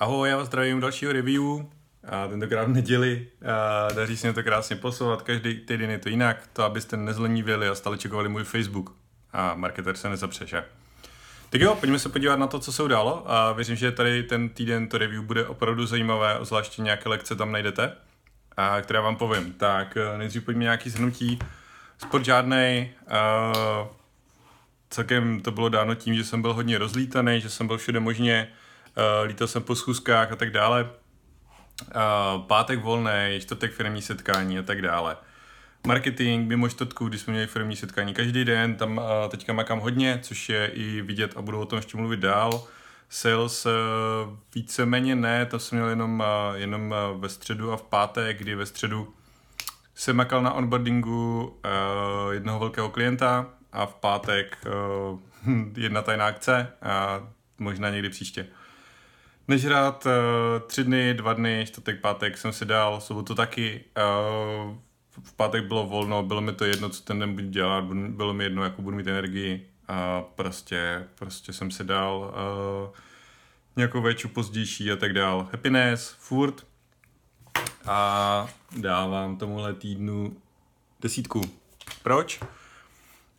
Ahoj, já vás zdravím dalšího review. A tentokrát v neděli. A daří se mi to krásně posouvat, každý týden je to jinak, to abyste nezlenívili a stále čekovali můj Facebook. A marketer se nezapřeše. Tak jo, pojďme se podívat na to, co se událo a věřím, že tady ten týden to review bude opravdu zajímavé, zvláště nějaké lekce tam najdete, a které vám povím. Tak eh, nejdřív pojďme nějaký zhrnutí. Sport žádnej, uh, celkem to bylo dáno tím, že jsem byl hodně rozlítaný, že jsem byl všude možně, lítal jsem po schůzkách a tak dále. Uh, pátek volný, čtvrtek firmní setkání a tak dále. Marketing mimo čtvrtku, kdy jsme měli firmní setkání každý den, tam uh, teďka makám hodně, což je i vidět a budu o tom ještě mluvit dál. Sales víceméně ne, to jsem měl jenom, jenom ve středu a v pátek, kdy ve středu jsem makal na onboardingu jednoho velkého klienta a v pátek jedna tajná akce a možná někdy příště. Nežrát uh, tři dny, dva dny, čtvrtek, pátek jsem si dal, sobotu taky. Uh, v pátek bylo volno, bylo mi to jedno, co ten den budu dělat, bylo mi jedno, jakou budu mít energii a prostě, prostě jsem si dal uh, nějakou větší pozdější a tak dál. Happiness, furt a dávám tomuhle týdnu desítku. Proč?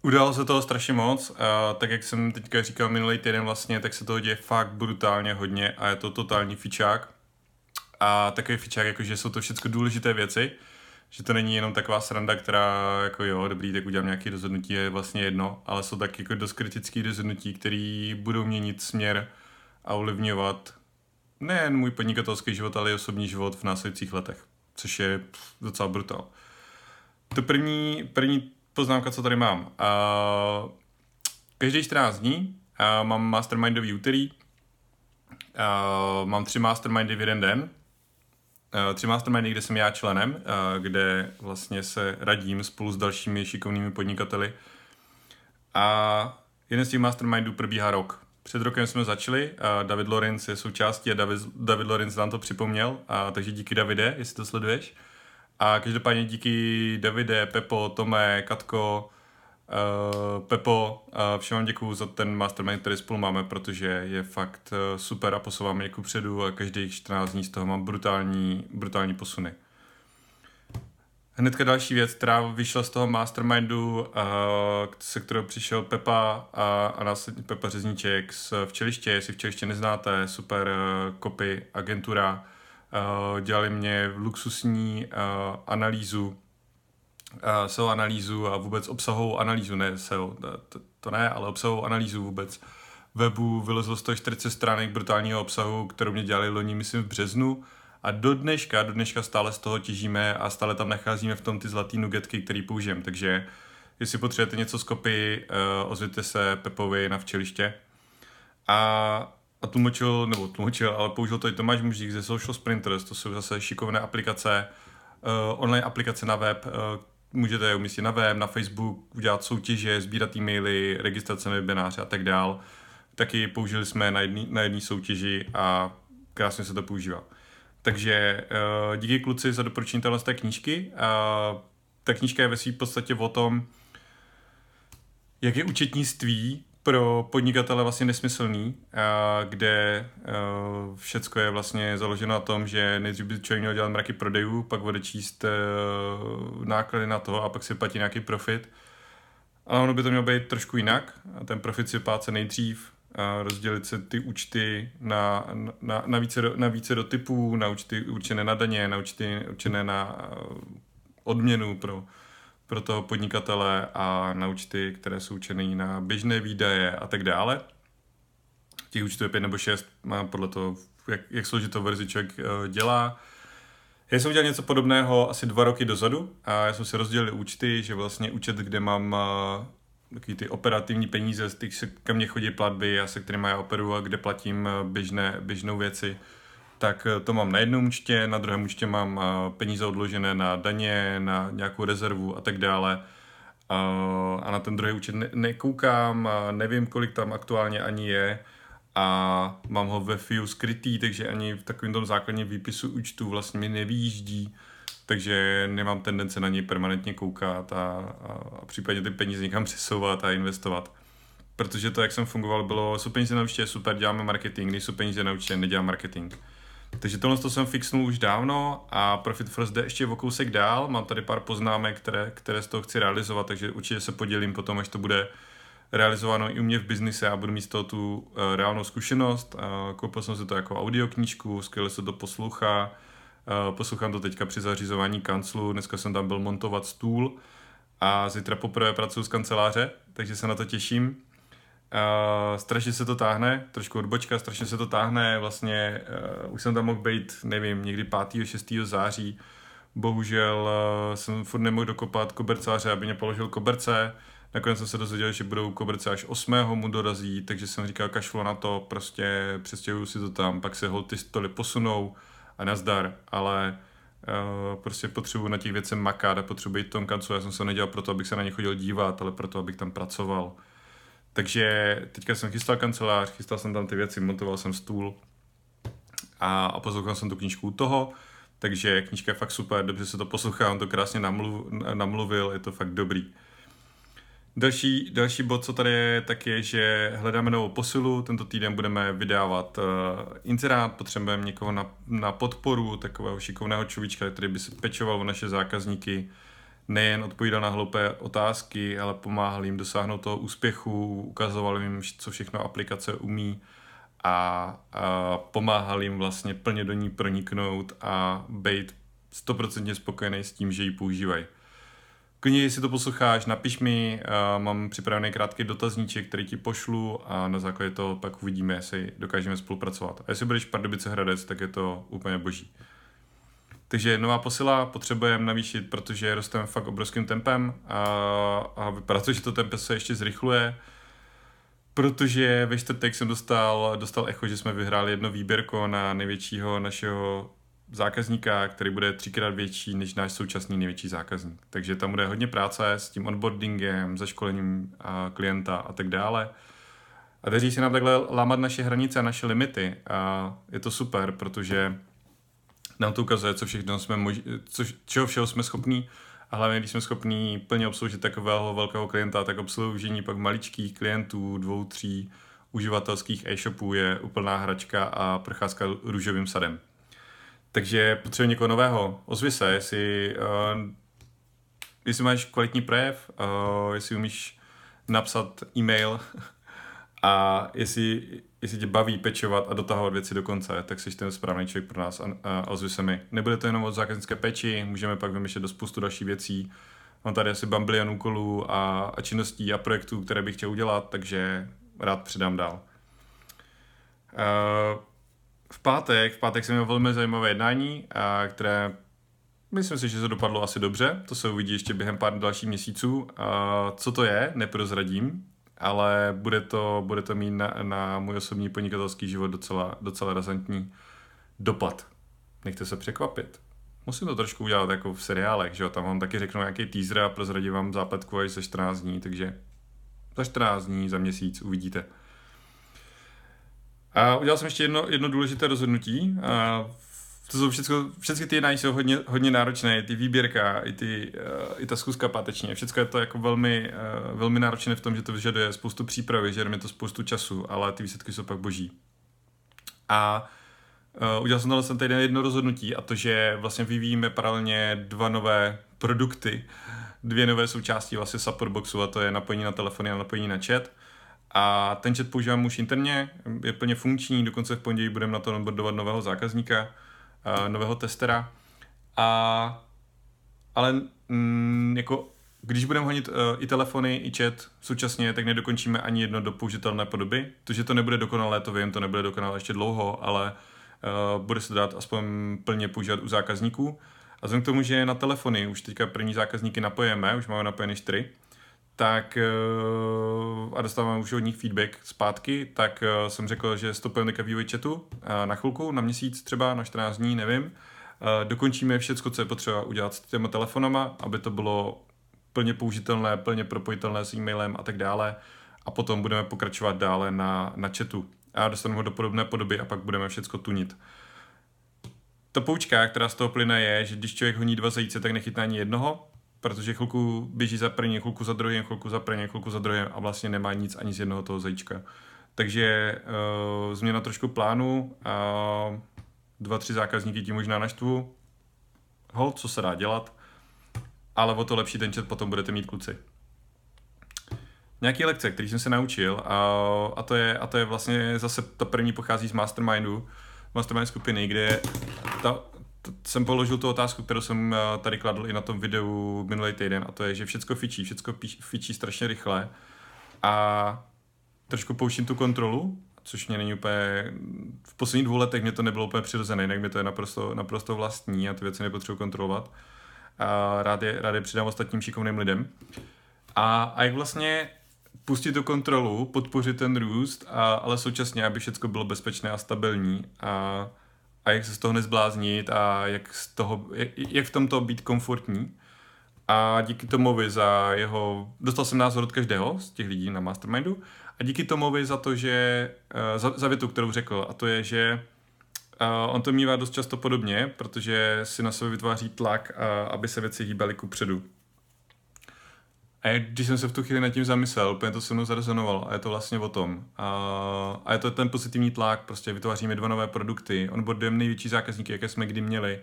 Udalo se toho strašně moc, a tak jak jsem teďka říkal minulý týden vlastně, tak se toho děje fakt brutálně hodně a je to totální fičák. A takový fičák, jako že jsou to všechno důležité věci, že to není jenom taková sranda, která jako jo, dobrý, tak udělám nějaké rozhodnutí, je vlastně jedno, ale jsou tak jako dost kritické rozhodnutí, které budou měnit směr a ovlivňovat nejen můj podnikatelský život, ale i osobní život v následujících letech, což je docela brutál. To první, první poznámka, co tady mám. Uh, každý 14 dní uh, mám mastermindový úterý, uh, mám tři mastermindy v jeden den, uh, tři mastermindy, kde jsem já členem, uh, kde vlastně se radím spolu s dalšími šikovnými podnikateli. A jeden z těch mastermindů probíhá rok. Před rokem jsme začali, a David Lorenz je součástí a David, David Lorenz nám to připomněl, a takže díky Davide, jestli to sleduješ. A každopádně díky Davide, Pepo, Tome, Katko, uh, Pepo, uh, všem vám děkuju za ten mastermind, který spolu máme, protože je fakt uh, super a posouváme něku předu a každých 14 dní z toho mám brutální, brutální posuny. Hnedka další věc, která vyšla z toho mastermindu, uh, se kterou přišel Pepa a, a následně Pepa Řezníček z Včeliště, jestli Včeliště neznáte, super uh, copy agentura, uh, dělali mě luxusní uh, analýzu, uh, SEO analýzu a vůbec obsahovou analýzu, ne SEO, to, to ne, ale obsahovou analýzu vůbec webu, vylezlo z toho 40 stránek brutálního obsahu, kterou mě dělali loni, myslím, v březnu, a do dneška, do dneška stále z toho těžíme a stále tam nacházíme v tom ty zlatý nugetky, který použijem. Takže jestli potřebujete něco z kopy, ozvěte se Pepovi na včeliště. A, a tlumočil, nebo tlumočil, ale použil to i Tomáš Mužík ze Social Sprinters, to jsou zase šikovné aplikace, uh, online aplikace na web, uh, můžete je umístit na web, na Facebook, udělat soutěže, sbírat e-maily, registrace na webináře a tak dál. Taky použili jsme na jedné na jedný soutěži a krásně se to používá. Takže uh, díky kluci za doporučení téhle té knížky. Uh, ta knížka je ve své podstatě o tom, jak je účetnictví pro podnikatele vlastně nesmyslný, kde uh, všecko je vlastně založeno na tom, že nejdřív by člověk měl dělat mraky prodejů, pak odečíst uh, náklady na to a pak si platí nějaký profit. Ale ono by to mělo být trošku jinak. A ten profit si pláce nejdřív, rozdělit se ty účty na, na, na, více, do, na více do typů, na účty určené na daně, na účty určené na odměnu pro, pro toho podnikatele a na účty, které jsou určené na běžné výdaje a tak dále. Těch účtů je pět nebo šest, má podle toho, jak, jak složitou verzi člověk uh, dělá. Já jsem udělal něco podobného asi dva roky dozadu a já jsem si rozdělil účty, že vlastně účet, kde mám uh, takový ty operativní peníze, z těch se ke mně chodí platby a se kterými já operuju a kde platím eh, běžné, běžnou věci, tak eh, to mám na jednom účtě, na druhém účtě mám eh, peníze odložené na daně, na nějakou rezervu a tak dále. A na ten druhý účet nekoukám, nevím, kolik tam aktuálně ani je a mám ho ve FIU skrytý, takže ani v takovém tom základním výpisu účtu vlastně mi nevýjíždí takže nemám tendence na něj permanentně koukat a, a, a případně ty peníze někam přesouvat a investovat. protože to, jak jsem fungoval, bylo jsou peníze na účtě, super, děláme marketing, nejsou peníze na účtě, nedělám marketing. Takže tohle to jsem fixnul už dávno a Profit First jde ještě o kousek dál. Mám tady pár poznámek, které, které z toho chci realizovat, takže určitě se podělím potom, až to bude realizováno i u mě v biznise a budu mít z toho tu uh, reálnou zkušenost. Uh, koupil jsem si to jako audioknížku, skvěle se to poslouchá. Uh, poslouchám to teďka při zařizování kanclu, dneska jsem tam byl montovat stůl a zítra poprvé pracuji z kanceláře, takže se na to těším. Uh, strašně se to táhne, trošku odbočka, strašně se to táhne, vlastně uh, už jsem tam mohl být, nevím, někdy 5. 6. září, bohužel uh, jsem furt nemohl dokopat kobercáře, aby mě položil koberce, nakonec jsem se dozvěděl, že budou koberce až 8. mu dorazí, takže jsem říkal kašlo na to, prostě přestěhuju si to tam, pak se ho ty stoly posunou a nazdar, ale uh, prostě potřebuji na těch věcech makat a potřebuji tom kancu, já jsem se nedělal proto, abych se na ně chodil dívat, ale proto, abych tam pracoval. Takže teďka jsem chystal kancelář, chystal jsem tam ty věci, montoval jsem stůl a, a poslouchal jsem tu knížku u toho, takže knížka je fakt super, dobře se to poslouchá, on to krásně namluv, namluvil, je to fakt dobrý. Další, další bod, co tady je, tak je, že hledáme novou posilu. Tento týden budeme vydávat uh, inzerát, potřebujeme někoho na, na podporu, takového šikovného človíčka, který by se pečoval o naše zákazníky, nejen odpovídal na hloupé otázky, ale pomáhal jim dosáhnout toho úspěchu, ukazoval jim, co všechno aplikace umí a, a pomáhal jim vlastně plně do ní proniknout a být stoprocentně spokojený s tím, že ji používají. Klidně, jestli to posloucháš, napiš mi, mám připravený krátký dotazníček, který ti pošlu a na základě toho pak uvidíme, jestli dokážeme spolupracovat. A jestli budeš Pardubice Hradec, tak je to úplně boží. Takže nová posila potřebujeme navýšit, protože rosteme fakt obrovským tempem a, a vypadá to, že to tempo se ještě zrychluje, protože ve čtvrtek jsem dostal, dostal echo, že jsme vyhráli jedno výběrko na největšího našeho zákazníka, který bude třikrát větší než náš současný největší zákazník. Takže tam bude hodně práce s tím onboardingem, zaškolením klienta a tak dále. A daří se nám takhle lámat naše hranice a naše limity a je to super, protože nám to ukazuje, co všechno jsme mož... co, čeho všeho jsme schopní a hlavně, když jsme schopní plně obsloužit takového velkého klienta, tak obsloužení pak maličkých klientů, dvou, tří uživatelských e-shopů je úplná hračka a procházka růžovým sadem. Takže potřebuji někoho nového. Ozvi se, jestli, uh, jestli máš kvalitní projev, uh, jestli umíš napsat e-mail a jestli, jestli tě baví pečovat a dotahovat věci do konce, tak jsi ten správný člověk pro nás a, a ozvi se mi. Nebude to jenom o zákaznické peči, můžeme pak vymýšlet do spoustu dalších věcí. Mám tady asi bambilion úkolů a, a činností a projektů, které bych chtěl udělat, takže rád předám dál. Uh, v pátek, v pátek jsem měl velmi zajímavé jednání, a které myslím si, že se dopadlo asi dobře. To se uvidí ještě během pár dalších měsíců. A co to je, neprozradím, ale bude to, bude to mít na, na můj osobní podnikatelský život docela, docela razantní dopad. Nechte se překvapit. Musím to trošku udělat jako v seriálech, že jo? Tam vám taky řeknu nějaký teaser a prozradím vám zápletku až za 14 dní, takže za 14 dní, za měsíc uvidíte. A udělal jsem ještě jedno, jedno důležité rozhodnutí. A to jsou všechno, všechny ty jednání jsou hodně, hodně náročné, ty výběrka, i, ty, uh, i ta zkuska páteční. Všechno je to jako velmi, uh, velmi náročné v tom, že to vyžaduje spoustu přípravy, že to spoustu času, ale ty výsledky jsou pak boží. A uh, udělal jsem jsem tady jedno rozhodnutí a to, že vlastně vyvíjíme paralelně dva nové produkty, dvě nové součásti vlastně support boxu a to je napojení na telefony a napojení na chat. A ten chat používám už interně, je plně funkční, dokonce v pondělí budeme na to onboardovat nového zákazníka, nového testera. A, ale mm, jako když budeme honit uh, i telefony, i chat současně, tak nedokončíme ani jedno do použitelné podoby. To, že to nebude dokonalé, to vím, to nebude dokonalé ještě dlouho, ale uh, bude se dát aspoň plně používat u zákazníků. A vzhledem k tomu, že na telefony už teďka první zákazníky napojeme, už máme napojeny čtyři, tak eh, a dostávám už od nich feedback zpátky, tak eh, jsem řekl, že stopujeme teďka vývoj chatu eh, na chvilku, na měsíc třeba, na 14 dní, nevím. Dokončíme všechno, co je potřeba udělat s těma telefonama, aby to bylo plně použitelné, plně propojitelné s e-mailem a tak dále. A potom budeme pokračovat dále na, na chatu. A dostaneme ho do podobné podoby a pak budeme všechno tunit. To poučka, která z toho plyne, je, že když člověk honí dva zajíce, tak nechytá ani jednoho protože chvilku běží za první, chvilku za druhým, chvilku za první, chvilku za druhým a vlastně nemá nic ani z jednoho toho zajíčka. Takže uh, změna trošku plánu a dva, tři zákazníky ti možná naštvu. Hol, co se dá dělat, ale o to lepší ten chat potom budete mít kluci. Nějaký lekce, který jsem se naučil a, a, to je, a to je vlastně zase, to první pochází z Mastermindu, Mastermind skupiny, kde ta, jsem položil tu otázku, kterou jsem eh, tady kladl i na tom videu minulý týden a to je, že všechno fičí, všechno fičí strašně rychle a trošku pouštím tu kontrolu, což mě není úplně, v posledních dvou letech mě to nebylo úplně přirozené, jinak mi to je naprosto, naprosto vlastní a ty věci nepotřebuji kontrolovat. A rád je, rád je přidám ostatním šikovným lidem. A, a jak vlastně pustit tu kontrolu, podpořit ten růst, a, ale současně, aby všechno bylo bezpečné a stabilní a a jak se z toho nezbláznit a jak, z toho, jak, jak v tomto být komfortní. A díky tomu za jeho, dostal jsem názor od každého z těch lidí na Mastermindu a díky tomu za to, že, eh, za, za větu, kterou řekl, a to je, že uh, on to mývá dost často podobně, protože si na sebe vytváří tlak, uh, aby se věci hýbaly ku předu. A když jsem se v tu chvíli nad tím zamyslel, úplně to se mnou zarezonovalo a je to vlastně o tom. A, a je to ten pozitivní tlak, prostě vytváříme dva nové produkty, onboardujeme největší zákazníky, jaké jsme kdy měli,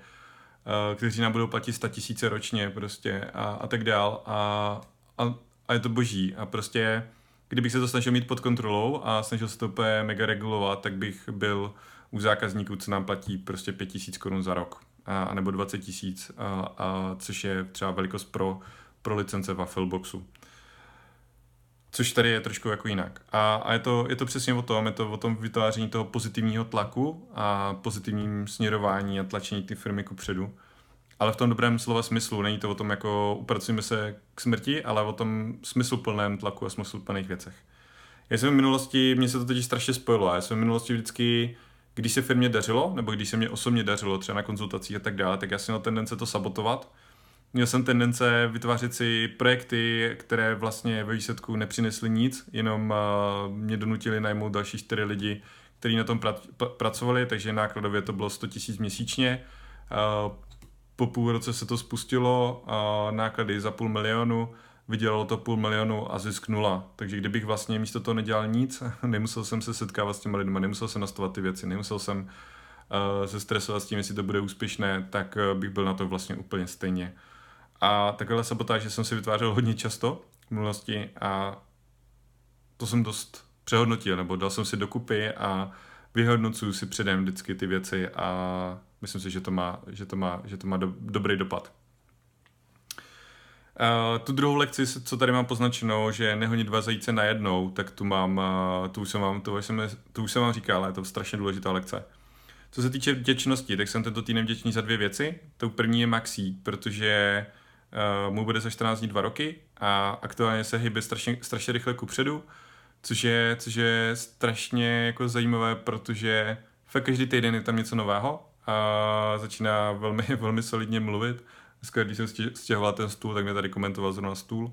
a, kteří nám budou platit 100 tisíce ročně prostě a, a tak dál. A, a, a je to boží a prostě kdybych se to snažil mít pod kontrolou a snažil se to úplně mega regulovat, tak bych byl u zákazníků, co nám platí prostě 5 tisíc korun za rok a, nebo 20 tisíc, a, a, což je třeba velikost pro pro licence Waffelboxu. Což tady je trošku jako jinak. A, a je, to, je to přesně o tom, je to o tom vytváření toho pozitivního tlaku a pozitivním směrování a tlačení ty firmy ku předu. Ale v tom dobrém slova smyslu. Není to o tom, jako upracujeme se k smrti, ale o tom smysluplném tlaku a smysluplných věcech. Já jsem v minulosti, mně se to totiž strašně spojilo. Já jsem v minulosti vždycky, když se firmě dařilo, nebo když se mě osobně dařilo, třeba na konzultacích a tak dále, tak já jsem měl tendence to sabotovat Měl jsem tendence vytvářet si projekty, které vlastně ve výsledku nepřinesly nic, jenom uh, mě donutili najmout další čtyři lidi, kteří na tom pra- pracovali, takže nákladově to bylo 100 000 měsíčně. Uh, po půl roce se to spustilo, uh, náklady za půl milionu, vydělalo to půl milionu a zisk nula. Takže kdybych vlastně místo toho nedělal nic, nemusel jsem se setkávat s těmi lidmi, nemusel jsem nastavovat ty věci, nemusel jsem se stresovat s tím, jestli to bude úspěšné, tak bych byl na to vlastně úplně stejně. A takové sabotáže jsem si vytvářel hodně často v minulosti a to jsem dost přehodnotil, nebo dal jsem si dokupy a vyhodnocuju si předem vždycky ty věci a myslím si, že to má, že to má, že to má do, dobrý dopad. Uh, tu druhou lekci, co tady mám poznačeno, že nehonit dva zajíce najednou, tak tu mám, uh, tu už jsem vám, tu už jsem, tu už jsem vám říkal, ale je to strašně důležitá lekce. Co se týče vděčnosti, tak jsem tento týden vděčný za dvě věci. Tou první je Maxi, protože Uh, mu bude za 14 dní dva roky a aktuálně se hýbe strašně, strašně rychle kupředu, což je, což je strašně jako zajímavé, protože fakt každý týden je tam něco nového a začíná velmi, velmi solidně mluvit. Dneska, když jsem stěhoval ten stůl, tak mě tady komentoval zrovna stůl.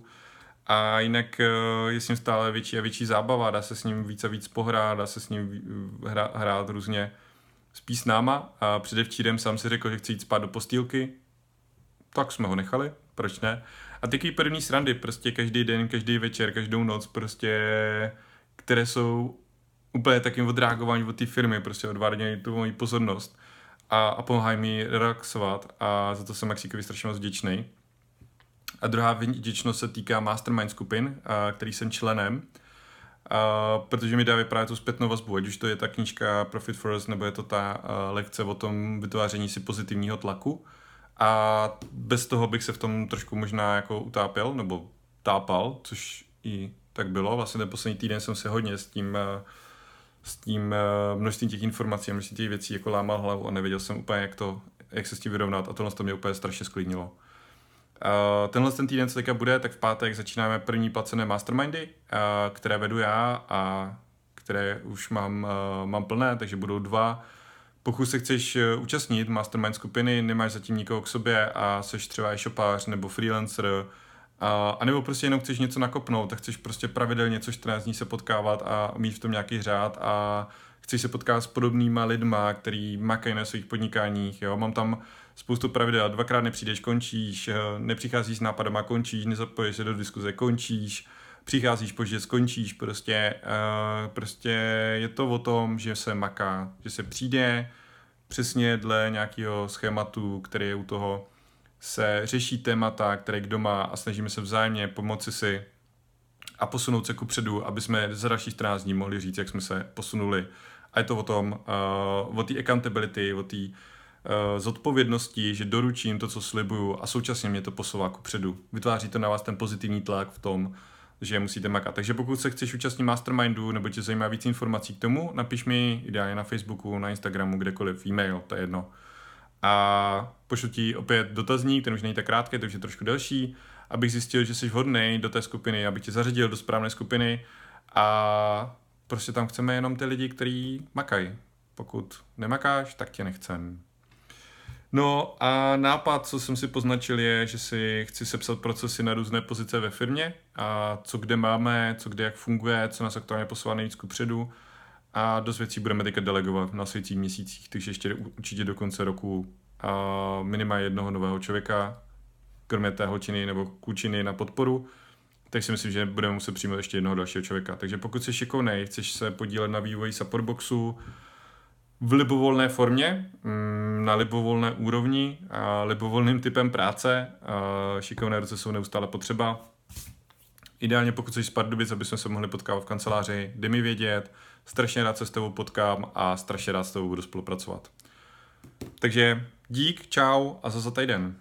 A jinak uh, je s ním stále větší a větší zábava, dá se s ním víc a víc pohrát, dá se s ním hra, hrát různě spíš s náma. A předevčírem sám si řekl, že chce jít spát do postýlky, tak jsme ho nechali proč ne? A taky první srandy, prostě každý den, každý večer, každou noc, prostě, které jsou úplně takým odreagování od té firmy, prostě odvádění tu moji pozornost a, a pomáhají mi relaxovat a za to jsem Maxíkovi strašně moc vděčný. A druhá vděčnost se týká mastermind skupin, a, který jsem členem, a, protože mi dá právě tu zpětnou vazbu, ať už to je ta knížka Profit First, nebo je to ta a, lekce o tom vytváření si pozitivního tlaku, a bez toho bych se v tom trošku možná jako utápěl, nebo tápal, což i tak bylo. Vlastně ten poslední týden jsem se hodně s tím, eh, s tím eh, množstvím těch informací a množstvím těch věcí jako lámal hlavu a nevěděl jsem úplně, jak, to, jak se s tím vyrovnat a tohle to mě úplně strašně sklidnilo. Uh, tenhle ten týden, co teďka bude, tak v pátek začínáme první placené mastermindy, uh, které vedu já a které už mám, uh, mám plné, takže budou dva pokud se chceš eh, účastnit mastermind skupiny, nemáš zatím nikoho k sobě a jsi třeba e-shopář nebo freelancer, a, a nebo prostě jenom chceš něco nakopnout, tak chceš prostě pravidelně co 14 dní se potkávat a mít v tom nějaký řád a chceš se potkat s podobnýma lidma, který makají na svých podnikáních, jo, mám tam spoustu pravidel, dvakrát nepřijdeš, končíš, eh, nepřicházíš s nápadama, končíš, nezapojíš se do diskuze, končíš, přicházíš pozdě, skončíš, prostě, uh, prostě je to o tom, že se maká, že se přijde přesně dle nějakého schématu, který je u toho, se řeší témata, které kdo má a snažíme se vzájemně pomoci si a posunout se ku předu, aby jsme za další 14 dní mohli říct, jak jsme se posunuli. A je to o tom, uh, o té accountability, o té uh, zodpovědnosti, že doručím to, co slibuju a současně mě to posouvá ku předu. Vytváří to na vás ten pozitivní tlak v tom, že musíte makat. Takže pokud se chceš účastnit mastermindu nebo tě zajímá víc informací k tomu, napiš mi ideálně na Facebooku, na Instagramu, kdekoliv, e-mail, to je jedno. A pošlu ti opět dotazník, ten už není tak krátký, je trošku delší, abych zjistil, že jsi vhodný do té skupiny, abych tě zařadil do správné skupiny a prostě tam chceme jenom ty lidi, kteří makají. Pokud nemakáš, tak tě nechcem. No a nápad, co jsem si poznačil, je, že si chci sepsat procesy na různé pozice ve firmě a co kde máme, co kde jak funguje, co nás aktuálně posouvá nejvíc předu. A dost věcí budeme teďka delegovat v následujících měsících, takže ještě určitě do konce roku. A minimálně jednoho nového člověka, kromě té holčiny nebo klučiny na podporu, tak si myslím, že budeme muset přijmout ještě jednoho dalšího člověka. Takže pokud jsi šikovnej, chceš se podílet na vývoji supportboxu, v libovolné formě, mm, na libovolné úrovni a libovolným typem práce. Šikovné ruce jsou neustále potřeba. Ideálně pokud jsi z Pardubic, aby jsme se mohli potkávat v kanceláři, dej mi vědět, strašně rád se s tebou potkám a strašně rád s tebou budu spolupracovat. Takže dík, čau a zase týden.